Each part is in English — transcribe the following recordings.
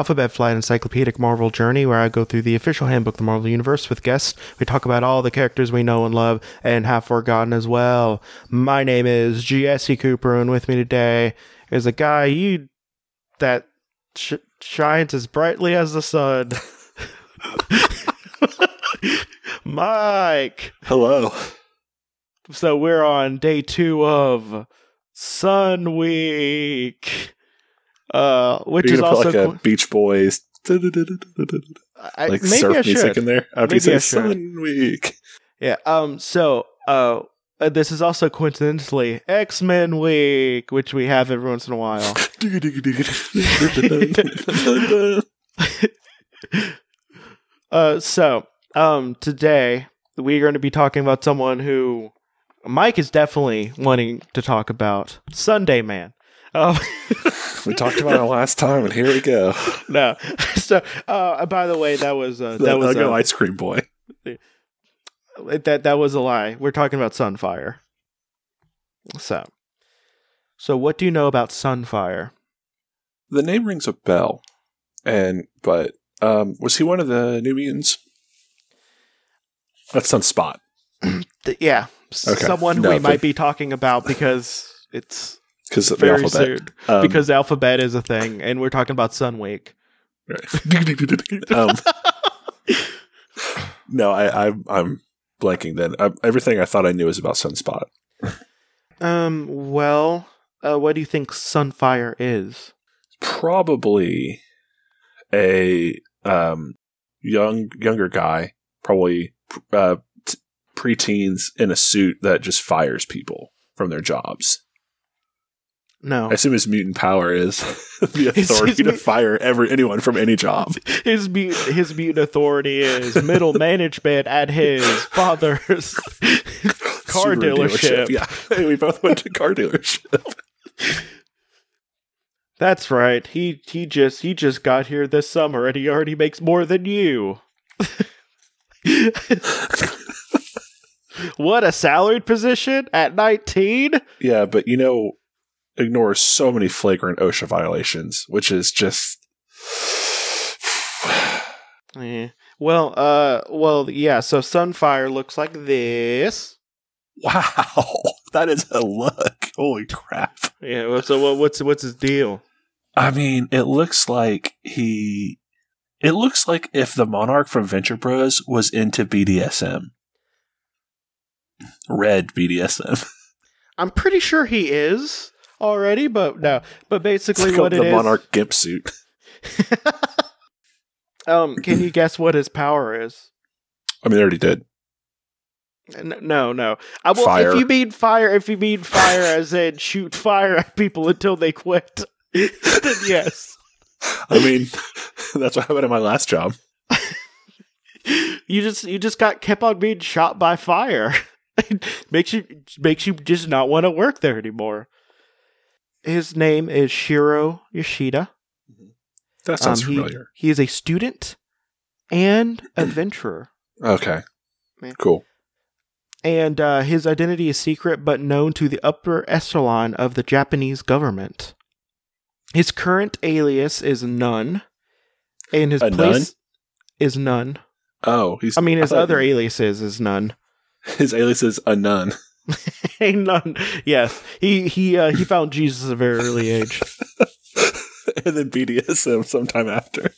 Alphabet Flight Encyclopedic Marvel Journey, where I go through the official handbook, of the Marvel Universe, with guests. We talk about all the characters we know and love and have forgotten as well. My name is Jesse Cooper, and with me today is a guy you that sh- shines as brightly as the sun. Mike. Hello. So we're on day two of Sun Week, uh, which You're is also like a Beach Boys I, like surf I music in there after Maybe you I say should. Sun Week. Yeah. Um. So, uh, uh, this is also coincidentally X Men Week, which we have every once in a while. Uh. So, um, today we're going to be talking about someone who Mike is definitely wanting to talk about Sunday Man. Um. we talked about it last time, and here we go. no. So, uh, by the way, that was uh, The that was Uggo uh, Ice Cream Boy. that that was a lie. We're talking about Sunfire. So, so what do you know about Sunfire? The name rings a bell, and but um, was he one of the New Mutants? That's Sunspot. Yeah, Okay. someone No, we but- might be talking about because it's Because of the very alphabet. soon. Um, because alphabet is a thing, and we're talking about Sun Week. right. um, no, I, I, I'm blanking. Then uh, everything I thought I knew was about Sunspot. Um. Well, uh, what do you think Sunfire is? Probably a um, young younger guy, probably uh, t- preteens in a suit that just fires people from their jobs. No, I assume his mutant power is the authority to mu- fire every anyone from any job. his mutant his mutant authority is middle management at his father's car Subaru dealership. Yeah, Hey, we both went to car dealership. That's right. He he just he just got here this summer and he already makes more than you. what a salaried position at 19? Yeah, but you know, ignores so many flagrant OSHA violations, which is just Eh. Well, uh well, yeah, so Sunfire looks like this. wow. That is a look. Holy crap! Yeah, so what, what's what's his deal? I mean, it looks like he. It looks like if the monarch from Venture Bros was into BDSM. Red BDSM. I'm pretty sure he is already, but no. But basically what the it is monarch gimp suit. Um, can you guess what his power is? I mean, they already did. No, no. I will. Fire. If you mean fire, if you mean fire, as in shoot fire at people until they quit, then yes. I mean, that's what happened at my last job. You just you just got kept on being shot by fire. makes you makes you just not want to work there anymore. His name is Shiro Yoshida. That sounds Um, he- familiar. He is a student and adventurer. Okay. Man. Cool. and uh, his identity is secret but known to the upper echelon of the Japanese government. His current alias is None, and his A place is Nun. Oh, he's. I mean, his thought other aliases is None. His alias is a nun. Hey, Nun. Yes, he he uh, he found Jesus at a very early age. and then BDSM sometime after.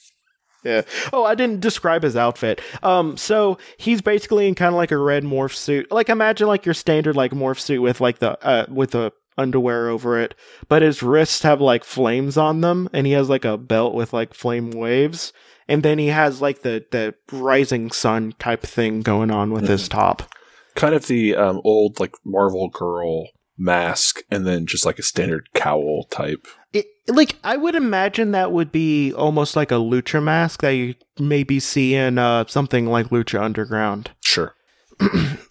Yeah. Oh, I didn't describe his outfit. Um, so he's basically in kind of like a red morph suit. Like imagine like your standard like morph suit with like the uh with the underwear over it, but his wrists have like flames on them, and he has like a belt with like flame waves, and then he has like the the rising sun type thing going on with his top. Kind of the um, old like Marvel girl mask, and then just like a standard cowl type. It, like I would imagine that would be almost like a lucha mask that you maybe see in uh something like Lucha Underground. Sure.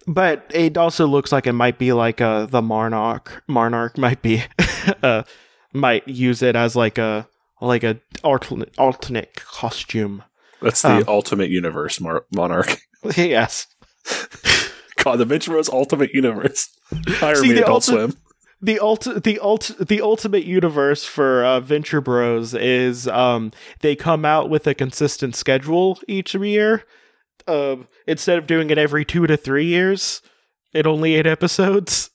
But it also looks like it might be like uh the Marnarch Marnarch might be uh might use it as like a like a alternate alternate costume. That's the Um. Ultimate Universe Mar- Monarch. yes. God, the Venture Bros Ultimate Universe. Hire See, me, Adult ulti- Swim. the ult the ult the ultimate universe for uh, Venture Bros is um they come out with a consistent schedule each year. Uh, instead of doing it every two to three years, it only eight episodes.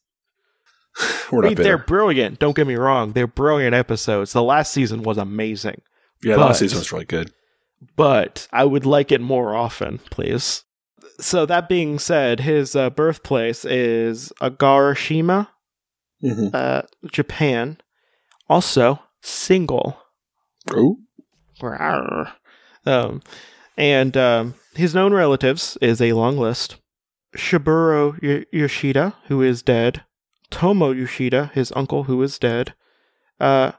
We're I mean, they're brilliant. Don't get me wrong; they're brilliant episodes. The last season was amazing, Yeah, but- last season was really good. but I would like it more often, please. So that being said, his uh, birthplace is Agarashima, Mm-hmm. uh, Japan. Also single. Oh, Um, and um, his known relatives is a long list. Shiburo y- Yoshida, who is dead. Tomo Yoshida, his uncle, who is dead. Uh,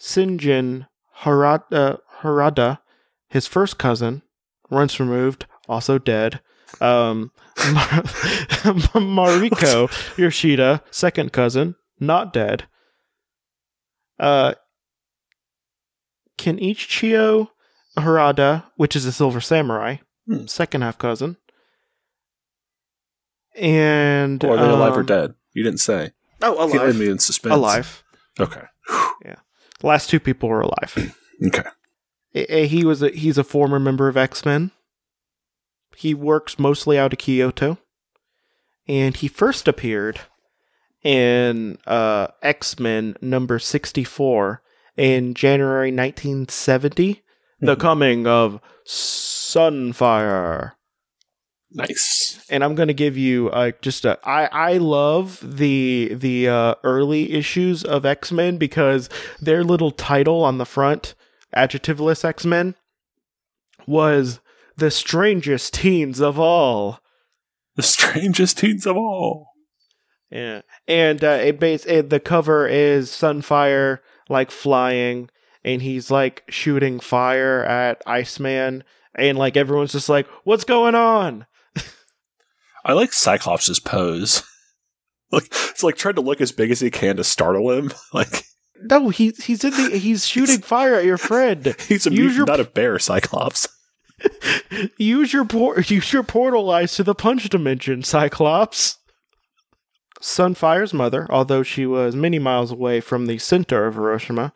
Shingen Harada, Harada, his first cousin, once removed, also dead. Um, Mar- Mariko Yoshida, second cousin, not dead. Uh, Kenuichio Harada, which is a Silver Samurai, Hmm. second half cousin. And or are they alive or um, dead? You didn't say. Oh, alive. alive. me in suspense. Alive. Okay. The last two people were alive. Okay. He was a, he's a former member of X Men. He works mostly out of Kyoto, and he first appeared in uh, X Men number sixty four in January nineteen seventy. The Mhm. coming of Sunfire. Nice. and I'm going to give you uh, just a. I I love the the uh, early issues of X Men because their little title on the front, adjectiveless X Men, was the strangest teens of all. The strangest teens of all. Yeah, and uh, it base it, the cover is Sunfire like flying, and he's like shooting fire at Iceman, and like everyone's just like, "What's going on?" I like Cyclops' pose. like it's like trying to look as big as he can to startle him. Like No, he he's in the he's shooting fire at your friend. he's a Use mutant, your- not a bear. Cyclops. Use your por- use your portal eyes to the punch dimension, Cyclops. Sunfire's mother, although she was many miles away from the center of Hiroshima.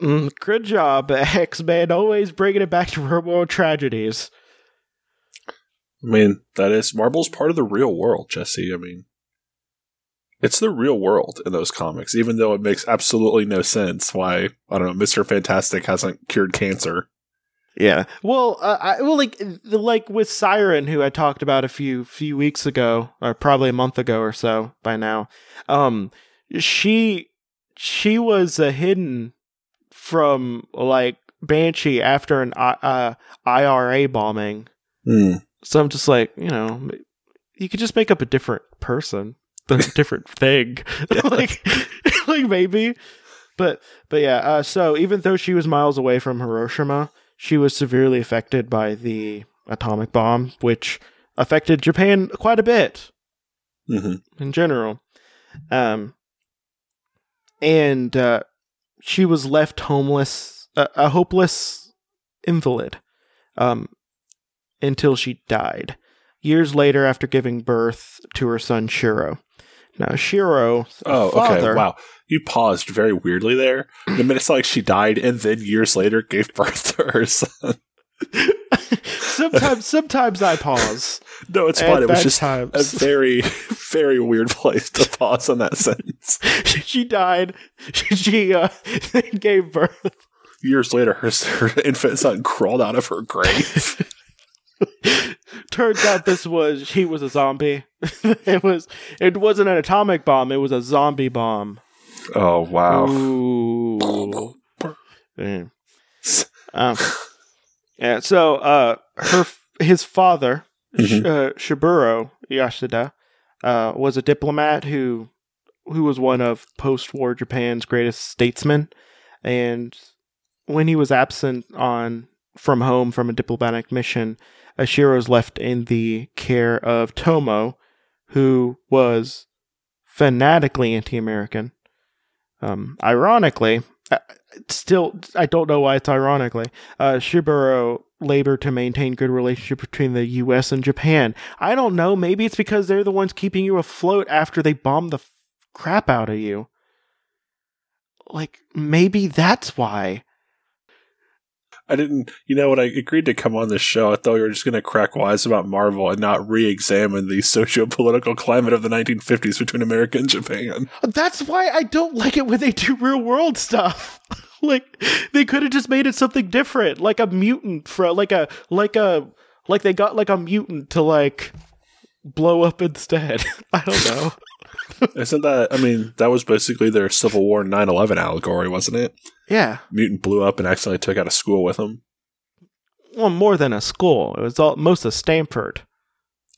Mm, good job, X Man, always bringing it back to real world tragedies. I mean, that is Marvel's part of the real world, Jesse. I mean, it's the real world in those comics, even though it makes absolutely no sense why I don't know Mister Fantastic hasn't cured cancer. Yeah. Well, uh, I, well, like like with Siren, who I talked about a few few weeks ago, or probably a month ago or so by now. Um, she she was uh, hidden from like Banshee after an uh, IRA bombing. Hmm. So I'm just like, you know, you could just make up a different person, a different thing, like like maybe. But but yeah, uh, so even though she was miles away from Hiroshima, she was severely affected by the atomic bomb, which affected Japan quite a bit hmm in general. Um, and uh, she was left homeless, uh, a hopeless invalid, um, until she died. Years later, after giving birth to her son Shiro. Now, Shiro, Oh, father, okay. Wow. You paused very weirdly there. The minute it's like she died and then years later gave birth to her son. sometimes, sometimes I pause. No, it's fine. It was just a very, very weird place to pause on that sentence. she died. She uh, gave birth. Years later, her, her infant son crawled out of her grave. Turns out this was he was a zombie. it was it wasn't an atomic bomb. It was a zombie bomb. oh, wow. Ooh. Yeah. Um, yeah. So, uh, her his father, Sh- Mhm. uh, Shiburo Yoshida, uh, was a diplomat who who was one of post-war Japan's greatest statesmen, and when he was absent on from home from a diplomatic mission, Ashiro was left in the care of Tomo, who was fanatically anti-American. Um, ironically, uh, still, I don't know why it's ironically. Uh, Shiburo labored to maintain good relationship between the U.S. and Japan. I don't know. Maybe it's because they're the ones keeping you afloat after they bombed the f- crap out of you. Like maybe that's why. I didn't, you know, when I agreed to come on this show, I thought we were just going to crack wise about Marvel and not re examine the socio political climate of the 1950s between America and Japan. That's why I don't like it when they do real world stuff. like they could have just made it something different, like a mutant for like a like a like they got like a mutant to like blow up instead. I don't know. Isn't that, I mean, that was basically their Civil War 9 11 allegory, wasn't it? Yeah. Mutant blew up and accidentally took out a school with him. Well, more than a school. It was all most of Stamford.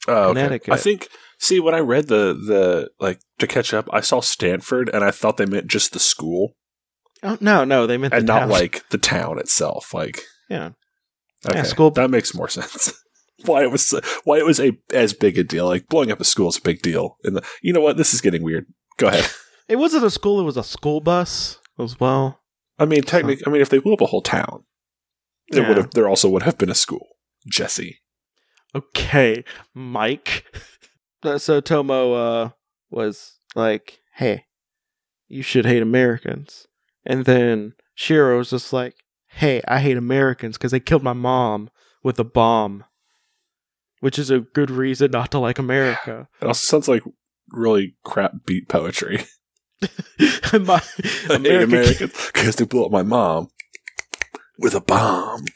Oh, okay. Connecticut. I think, see, when I read the, the, like, to catch up, I saw Stamford and I thought they meant just the school Oh no, no, they meant and the not town. like the town itself. Like, yeah. okay, Yeah, school- that makes more sense. why it was why it was a as big a deal. Like blowing up a school is a big deal. And the, you know what? This is getting weird. Go ahead. It wasn't a school. It was a school bus as well. I mean, technically, I mean, if they blew up a whole town, there Yeah. would have there also would have been a school. Jesse. Okay, Mike. Uh, so Tomo uh, was like, "Hey, you should hate Americans," and then Shiro was just like, "Hey, I hate Americans because they killed my mom with a bomb," which is a good reason not to like America. It also sounds like really crap beat poetry. My- I hate America- Americans because they blew up my mom with a bomb.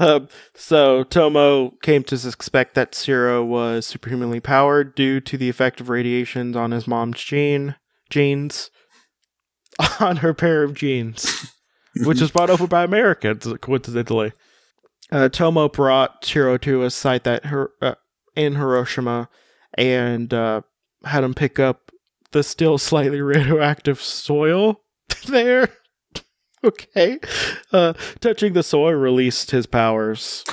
Um, so Tomo came to suspect that Shiro was superhumanly powered due to the effect of radiations on his mom's gene genes on her pair of jeans, which was brought over by Americans, coincidentally. Uh, Tomo brought Shiro to a site that her uh, in Hiroshima and uh, had him pick up the still slightly radioactive soil there. okay. Uh, touching the soil released his powers.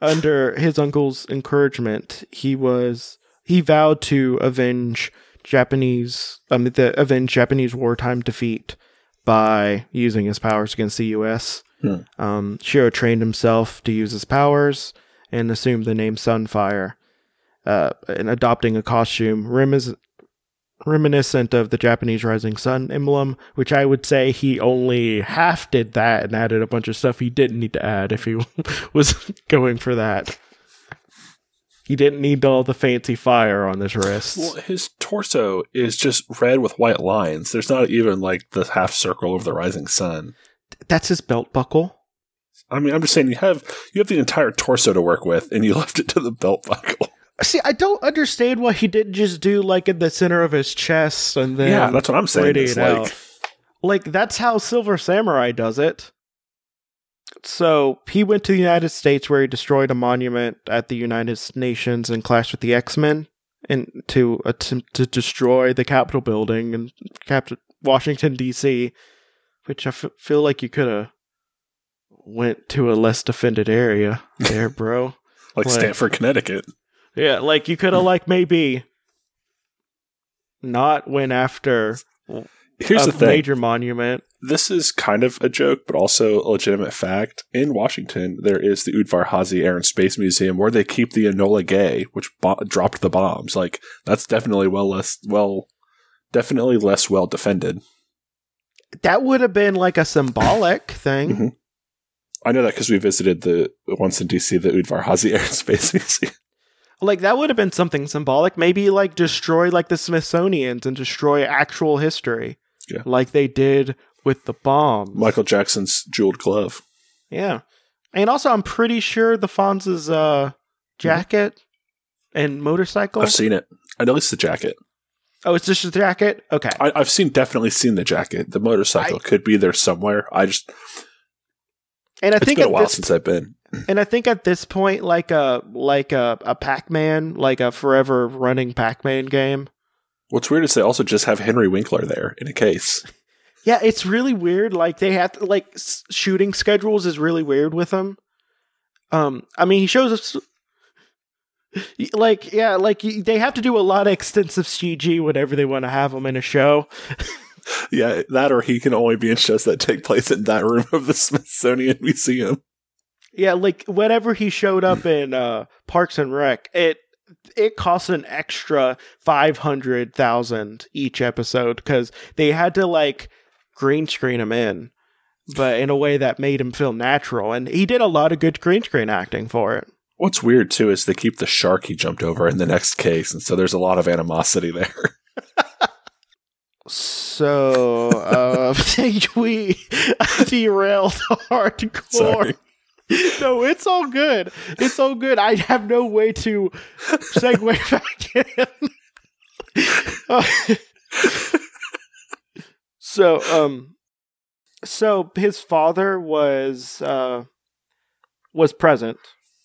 Under his uncle's encouragement, he was he vowed to avenge Japanese um the avenge Japanese wartime defeat by using his powers against the U.S. Hmm. Um, Shiro trained himself to use his powers and assumed the name Sunfire, uh, and adopting a costume remis- reminiscent of the Japanese rising sun emblem, which I would say he only half did that and added a bunch of stuff he didn't need to add if he was going for that. He didn't need all the fancy fire on his wrists. Well, his torso is just red with white lines. There's not even like the half circle of the rising sun. That's his belt buckle. I mean, I'm just saying you have you have the entire torso to work with, and you left it to the belt buckle. See, I don't understand why he didn't just do like in the center of his chest and then yeah, that's what I'm saying. It's like, out. Like that's how Silver Samurai does it. So he went to the United States where he destroyed a monument at the United Nations and clashed with the X Men and to attempt to destroy the Capitol building and capture Washington D.C., which I f- feel like you could have went to a less defended area there, bro. like Like- Stamford, Connecticut. Yeah, like you could have like maybe not went after Here's a the thing: major monument. this is kind of a joke, but also a legitimate fact. In Washington, there is the Udvar Hazy Air and Space Museum where they keep the Enola Gay, which bo- dropped the bombs. Like that's definitely well less well, definitely less well defended. That would have been like a symbolic thing. Mhm. I know that because we visited the once in DC the Udvar Hazy Air and Space Museum. Like that would have been something symbolic. Maybe like destroy like the Smithsonian's and destroy actual history. Yeah. Like they did with the bomb. Michael Jackson's jeweled glove. Yeah. And also I'm pretty sure the Fonz's uh jacket and motorcycle. I've seen it. I know at least the jacket. oh, it's just a jacket? Okay. I, I've seen definitely seen the jacket. The motorcycle could be there somewhere. I just And I it's think been a while this since I've been. And I think at this point, like a like a, a Pac Man, like a forever running Pac Man game. What's weird is they also just have Henry Winkler there in a case. Yeah, it's really weird. Like they have to like s- shooting schedules is really weird with him. Um, I mean, he shows us. Like yeah, like they have to do a lot of extensive CG whenever they want to have him in a show. Yeah, that or he can only be in shows that take place in that room of the Smithsonian Museum. Yeah, like whenever he showed up in uh, Parks and Rec, it it cost an extra 500,000 each episode cuz they had to like green screen him in but in a way that made him feel natural and he did a lot of good green screen acting for it. What's weird too is they keep the shark he jumped over in the next case, and so there's a lot of animosity there. So uh, think we derailed hardcore. Sorry. No, it's all good. It's all good. I have no way to segue back in. Uh, so, um, so his father was uh was present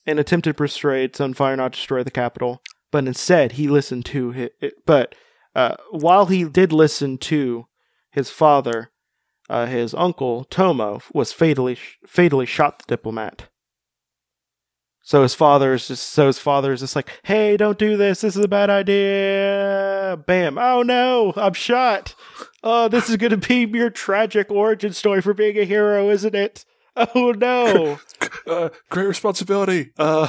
and attempted to persuade Sunfire not to destroy the capital, but instead he listened to it. But uh, while he did listen to his father, uh, his uncle Tomo was fatally fatally shot the diplomat. So his father is just so his father is just like, "Hey, don't do this. This is a bad idea." Bam! Oh no, I'm shot. Oh, this is going to be your tragic origin story for being a hero, isn't it? Oh no. uh, great responsibility. Uh,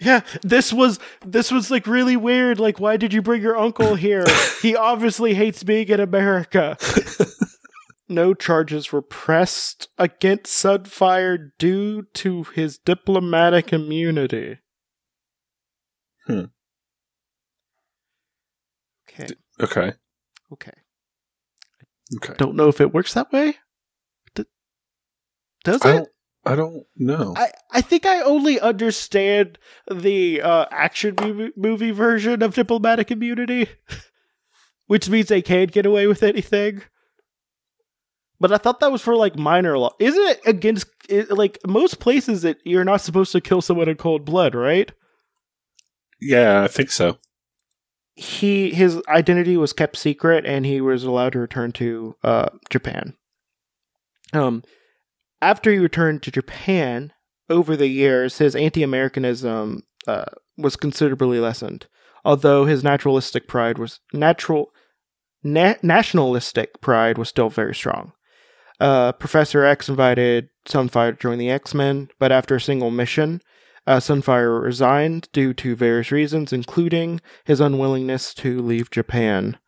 Yeah, this was this was like really weird. Like, why did you bring your uncle here? he obviously hates being in America. no charges were pressed against Sunfire due to his diplomatic immunity. Hmm. Okay. okay. Okay. Okay. Don't know if it works that way. D- does I it? don't. I don't know. I, I think I only understand the uh, action movie, movie version of diplomatic immunity, which means they can't get away with anything. But I thought that was for like minor law. Isn't it against it, like most places that you're not supposed to kill someone in cold blood, right? yeah, I think so. He his identity was kept secret, and he was allowed to return to uh, Japan. Um, after he returned to Japan, over the years, his anti-Americanism uh, was considerably lessened. Although his naturalistic pride was natural, na- nationalistic pride was still very strong. Uh, Professor X invited Sunfire to join the X Men, but after a single mission, uh, Sunfire resigned due to various reasons, including his unwillingness to leave Japan.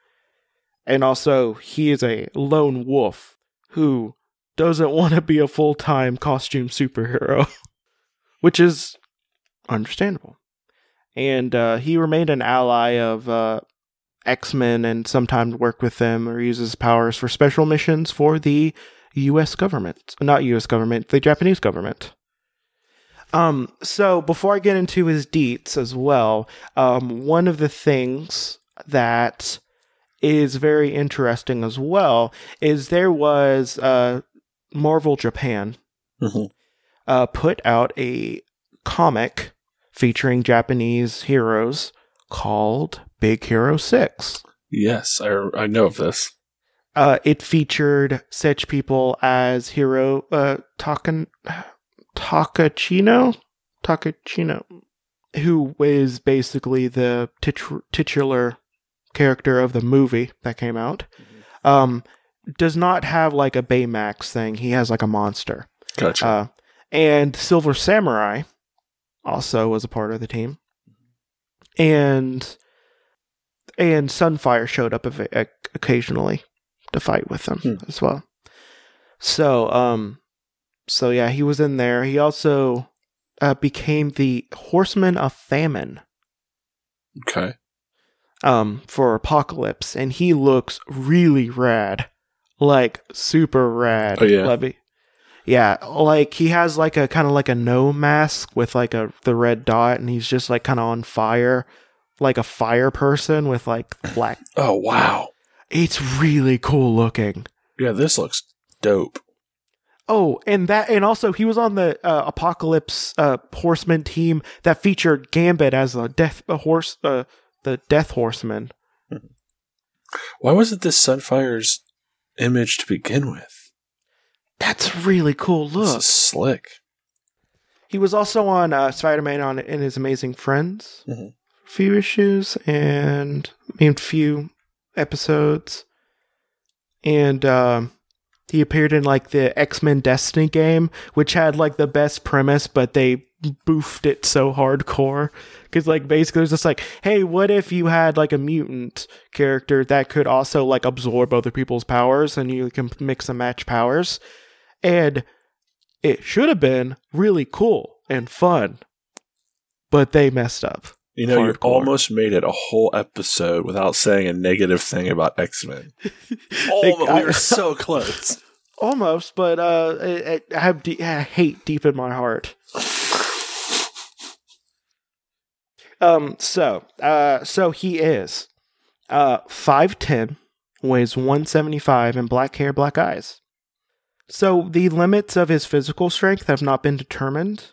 And also, he is a lone wolf who doesn't want to be a full time costume superhero, which is understandable. And uh, he remained an ally of uh, X Men and sometimes worked with them or uses powers for special missions for the U.S. government, not U.S. government, the Japanese government. Um, so before I get into his deets as well, um, one of the things that is very interesting as well is there was uh, Marvel Japan Mhm. uh, put out a comic featuring Japanese heroes called Big Hero 6. Yes, I, I know of this. Uh, it featured such people as Hiro uh, Takan, Takachino? Takachino, who is basically the tit- titular character of the movie that came out. Um, does not have like a Baymax thing. He has like a monster. Gotcha. Uh, and Silver Samurai also was a part of the team. And and Sunfire showed up occasionally to fight with them Hmm. as well. So um so yeah, he was in there. He also uh, became the Horseman of Famine okay. um for Apocalypse and he looks really rad. Like super rad. Oh, yeah? Me- yeah, like he has like a kind of like a no mask with like a the red dot and he's just like kind of on fire like a fire person with like black Oh wow. It's really cool looking. Yeah, this looks dope. Oh, and that and also he was on the uh, Apocalypse uh, Horseman team that featured Gambit as a death a horse uh, the Death Horseman. Why wasn't this Sunfire's image to begin with? That's a really cool This look. is slick. He was also on uh, Spider Man on in his Amazing Friends, Mhm. few issues and mean few episodes, and um, He appeared in like the X Men Destiny game, which had like the best premise, but they boofed it so hardcore. Because like basically it's just like, hey, what if you had like a mutant character that could also like absorb other people's powers, and you can mix and match powers, and it should have been really cool and fun, but they messed up. You know, you almost made it a whole episode without saying a negative thing about X Men. we were so close. Almost, but uh, I, I have de- I hate deep in my heart. Um. So, uh, so he is, uh, five ten, weighs one seventy five, and black hair, black eyes. So the limits of his physical strength have not been determined,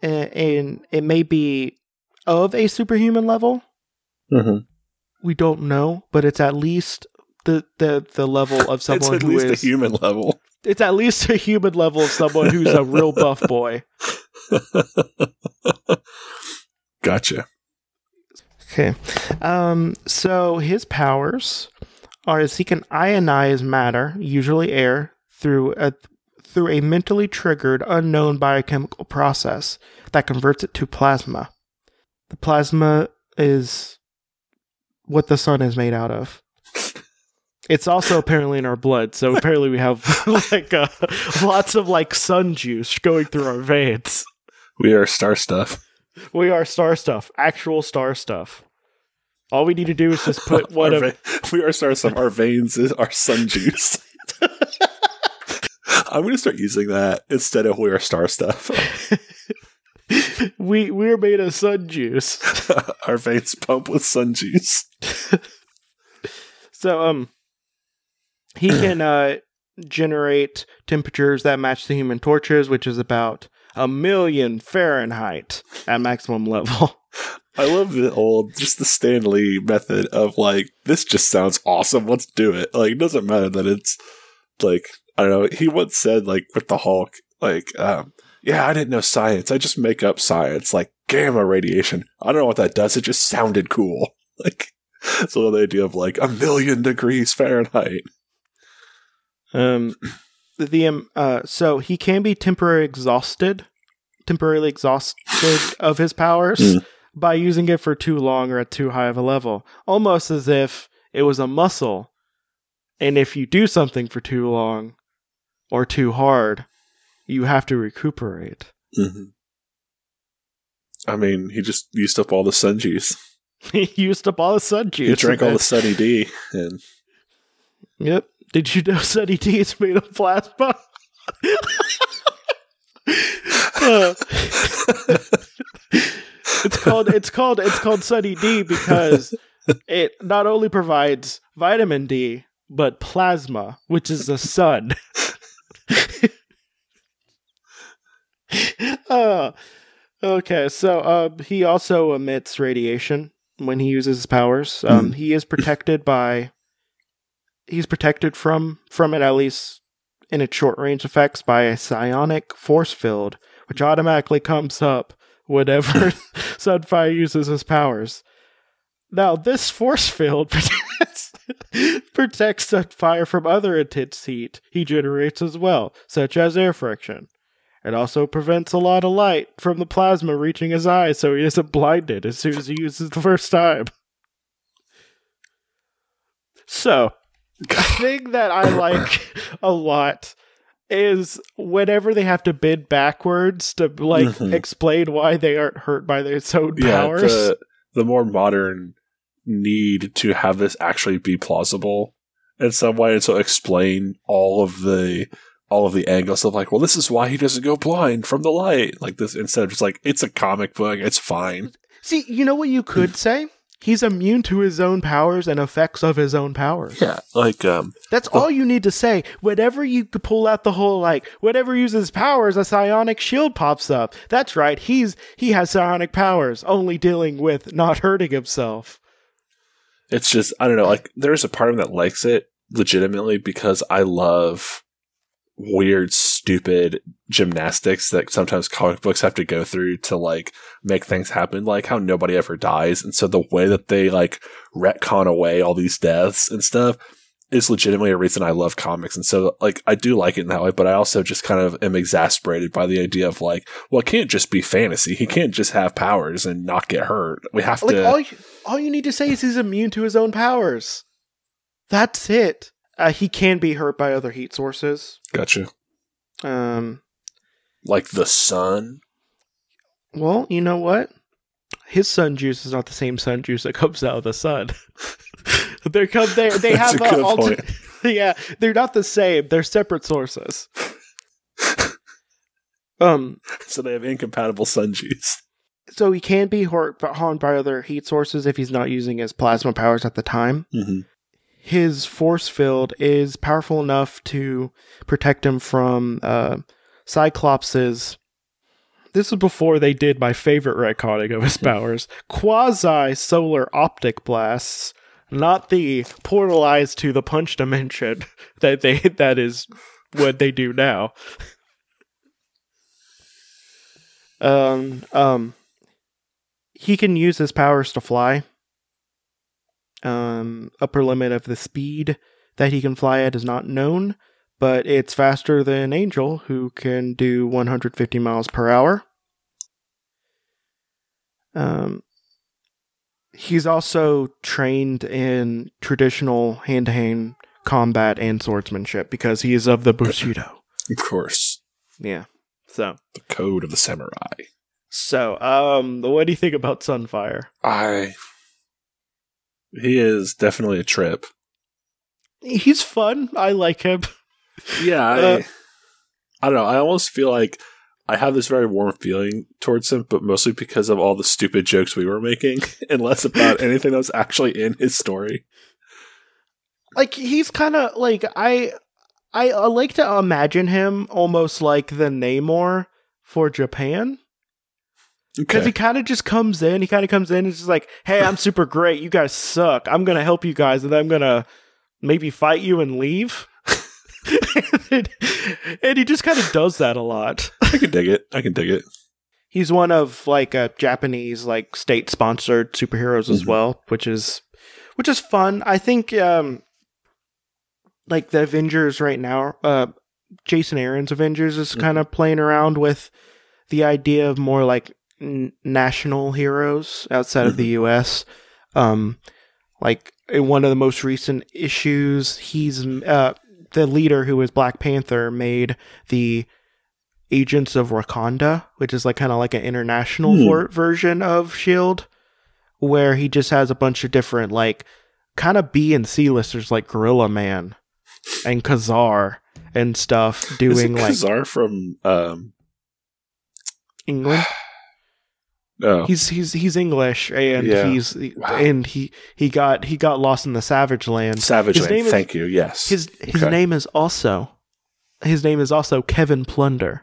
and, and it may be of a superhuman level. Mm-hmm. We don't know, but it's at least the the the level of It's someone at who least is a human level. it's at least a human level of someone who's a real buff boy. gotcha. Okay. Um so his powers are as he can ionize matter, usually air, through a through a mentally triggered unknown biochemical process that converts it to plasma. The plasma is what the sun is made out of. It's also apparently in our blood, so apparently we have like uh, lots of like sun juice going through our veins. We are star stuff. We are star stuff, actual star stuff. All we need to do is just put one of we are star stuff. Our veins is our sun juice. I'm going to start using that instead of we are star stuff. We we're made of sun juice. our veins pump with sun juice. So um he can uh generate temperatures that match the human torches, which is about a million Fahrenheit at maximum level. I love the old, just the Stan Lee method of like, this just sounds awesome. Let's do it. Like, it doesn't matter that it's like, I don't know. He once said, like, with the Hulk, like, um, yeah, I didn't know science. I just make up science, like gamma radiation. I don't know what that does. It just sounded cool. Like, so the idea of like a million degrees Fahrenheit. Um the um, uh so he can be temporarily exhausted, temporarily exhausted of his powers Mm. by using it for too long or at too high of a level, almost as if it was a muscle. And if you do something for too long or too hard, you have to recuperate. Mm-hmm. I mean, he just used up all the sun juice. he used up all the sun juice. He drank all the Sunny D, and Yep. Did you know Sunny D is made of plasma? Uh, it's called it's called it's called Sunny D because it not only provides vitamin D but plasma, which is the sun. Uh, okay, so um, he also emits radiation when he uses his powers. Um, He is protected by he's protected from from it at least in its short range effects by a psionic force field, which automatically comes up whenever Sunfire uses his powers. Now, this force field protects, protects Sunfire from other intense heat he generates as well, such as air friction. It also prevents a lot of light from the plasma reaching his eyes so he isn't blinded as soon as he uses it the first time. So, the thing that I like a lot is whenever they have to bend backwards to like Mhm. explain why they aren't hurt by their own yeah, powers. the the more modern need to have this actually be plausible in some way, and so explain all of the all of the angles of like, well, this is why he doesn't go blind from the light, like this instead of just like it's a comic book, it's fine. See, you know what you could say? He's immune to his own powers and effects of his own powers. Yeah, like um, That's all you need to say. Whenever you could pull out the whole like, whatever uses powers, a psionic shield pops up. That's right. He's he has psionic powers, only dealing with not hurting himself. it's just I don't know. Like there's a part of me that likes it legitimately because I love weird, stupid gymnastics that sometimes comic books have to go through to like make things happen, like how nobody ever dies. And so the way that they like retcon away all these deaths and stuff is legitimately a reason I love comics. And so, like, I do like it in that way, but I also just kind of am exasperated by the idea of, like, well, it can't just be fantasy. He can't just have powers and not get hurt. We have Like to. all you, all you need to say is he's immune to his own powers. That's it. Uh, he can be hurt by other heat sources. gotcha. Um, Like the sun. well, you know what? His sun juice is not the same sun juice that comes out of the sun. they come they they have a good alter- yeah, they're not the same. They're separate sources. um, So they have incompatible sun juice. so he can be hurt, but harmed by other heat sources if he's not using his plasma powers at the time. Mm-hmm. His force field is powerful enough to protect him from uh, Cyclops's. This is before they did my favorite retconning of his powers quasi solar optic blasts, not the portal eyes to the punch dimension that they that is what they do now. Um, um, he can use his powers to fly. Um, upper limit of the speed that he can fly at is not known, but it's faster than Angel, who can do 150 miles per hour. Um, he's also trained in traditional hand-to-hand combat and swordsmanship because he is of the Bushido. Of course. Yeah. So, The code of the samurai. so, um, what do you think about Sunfire? I. He is definitely a trip. He's fun. I like him. Yeah, I, Uh, I don't know. I almost feel like I have this very warm feeling towards him, but mostly because of all the stupid jokes we were making, and less about anything that was actually in his story. like he's kind of like I, I I like to imagine him almost like the Namor for Japan because Okay. he kind of just comes in. He kind of comes in and is just like, "Hey, I'm super great. You guys suck. I'm gonna help you guys, and then I'm gonna maybe fight you and leave." and, and he just kind of does that a lot. I can dig it. I can dig it. He's one of like a Japanese like state sponsored superheroes as Mhm. well, which is which is fun. I think um like the Avengers right now, uh Jason Aaron's Avengers is Mhm. kind of playing around with the idea of more like n- national heroes outside of the US. Um like in one of the most recent issues, he's uh the leader who is Black Panther made the Agents of Wakanda, which is like kind of like an international Hmm. ver- version of Shield, where he just has a bunch of different like kind of B and C listers like Gorilla Man and Kazar and stuff doing like Kazar from um England. no He's he's he's English and Yeah. he's Wow. and he he got he got lost in the Savage Land. Savage his Land. name is- Thank you. Yes. His his Okay. name is also his name is also Kevin Plunder.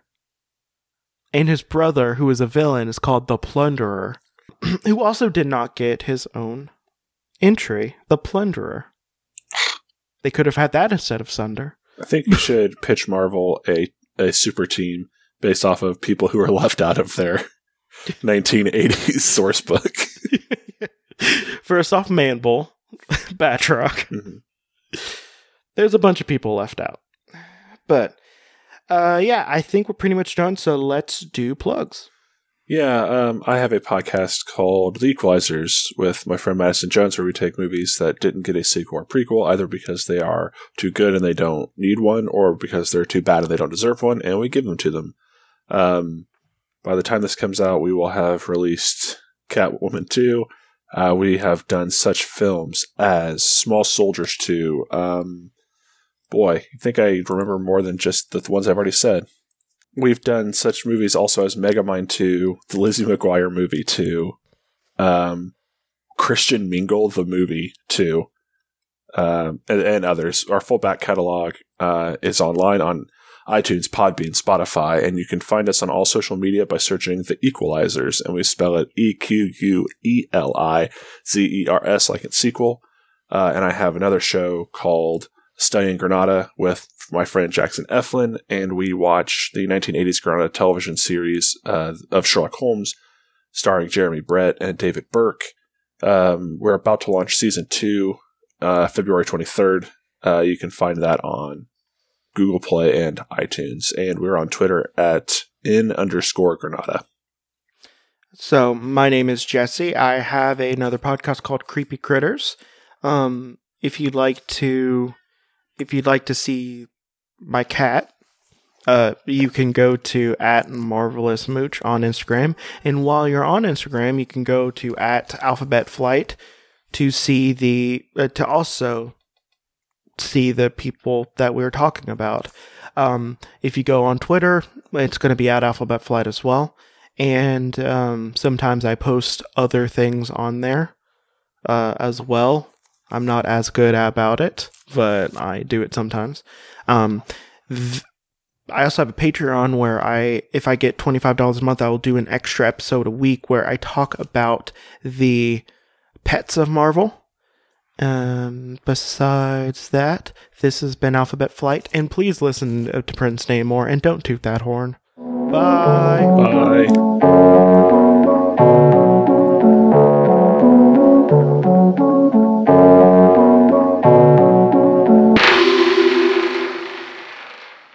And his brother, who is a villain, is called the Plunderer, who also did not get his own entry, the Plunderer. They could have had that instead of Sunder. I think you should pitch Marvel a a super team based off of people who are left out of their 1980s source book. First off, Manbull, Batroc. Mhm. There's a bunch of people left out. But uh, yeah, I think we're pretty much done. So let's do plugs. Yeah, um, I have a podcast called The Equalizers with my friend Madison Jones, where we take movies that didn't get a sequel or prequel, either because they are too good and they don't need one, or because they're too bad and they don't deserve one, and we give them to them. Um, by the time this comes out, we will have released Catwoman 2. Uh, we have done such films as Small Soldiers 2. Um, boy, I think I remember more than just the ones I've already said we've done such movies also as Megamind 2, the Lizzie McGuire movie 2, um, Christian Mingle the movie 2, um, and, and others. Our full back catalog uh, is online on iTunes, Podbean, Spotify, and you can find us on all social media by searching The Equalizers, and we spell it E Q U E L I Z E R S like it's sequel. Uh, and I have another show called Studying Granada with my friend Jackson Eflin, and we watch the 1980s Granada television series uh, of Sherlock Holmes, starring Jeremy Brett and David Burke. Um, we're about to launch season two, uh, February 23rd, Uh, you can find that on Google Play and iTunes. And we're on Twitter at in underscore Granada. So my name is Jesse. I have another podcast called Creepy Critters. Um, if you'd like to, if you'd like to see my cat, uh, you can go to at marvelous mooch on Instagram, and while you're on Instagram, you can go to at alphabet flight to see the uh, to also see the people that we are talking about. Um, if you go on Twitter, it's going to be at alphabet flight as well, and um, sometimes I post other things on there uh, as well. I'm not as good about it, but I do it sometimes. Um, th- I also have a Patreon where I, if I get $25 a month, I will do an extra episode a week where I talk about the pets of Marvel. Um, besides that, this has been Alphabet Flight, and please listen to Prince Namor and don't toot that horn. Bye. Bye.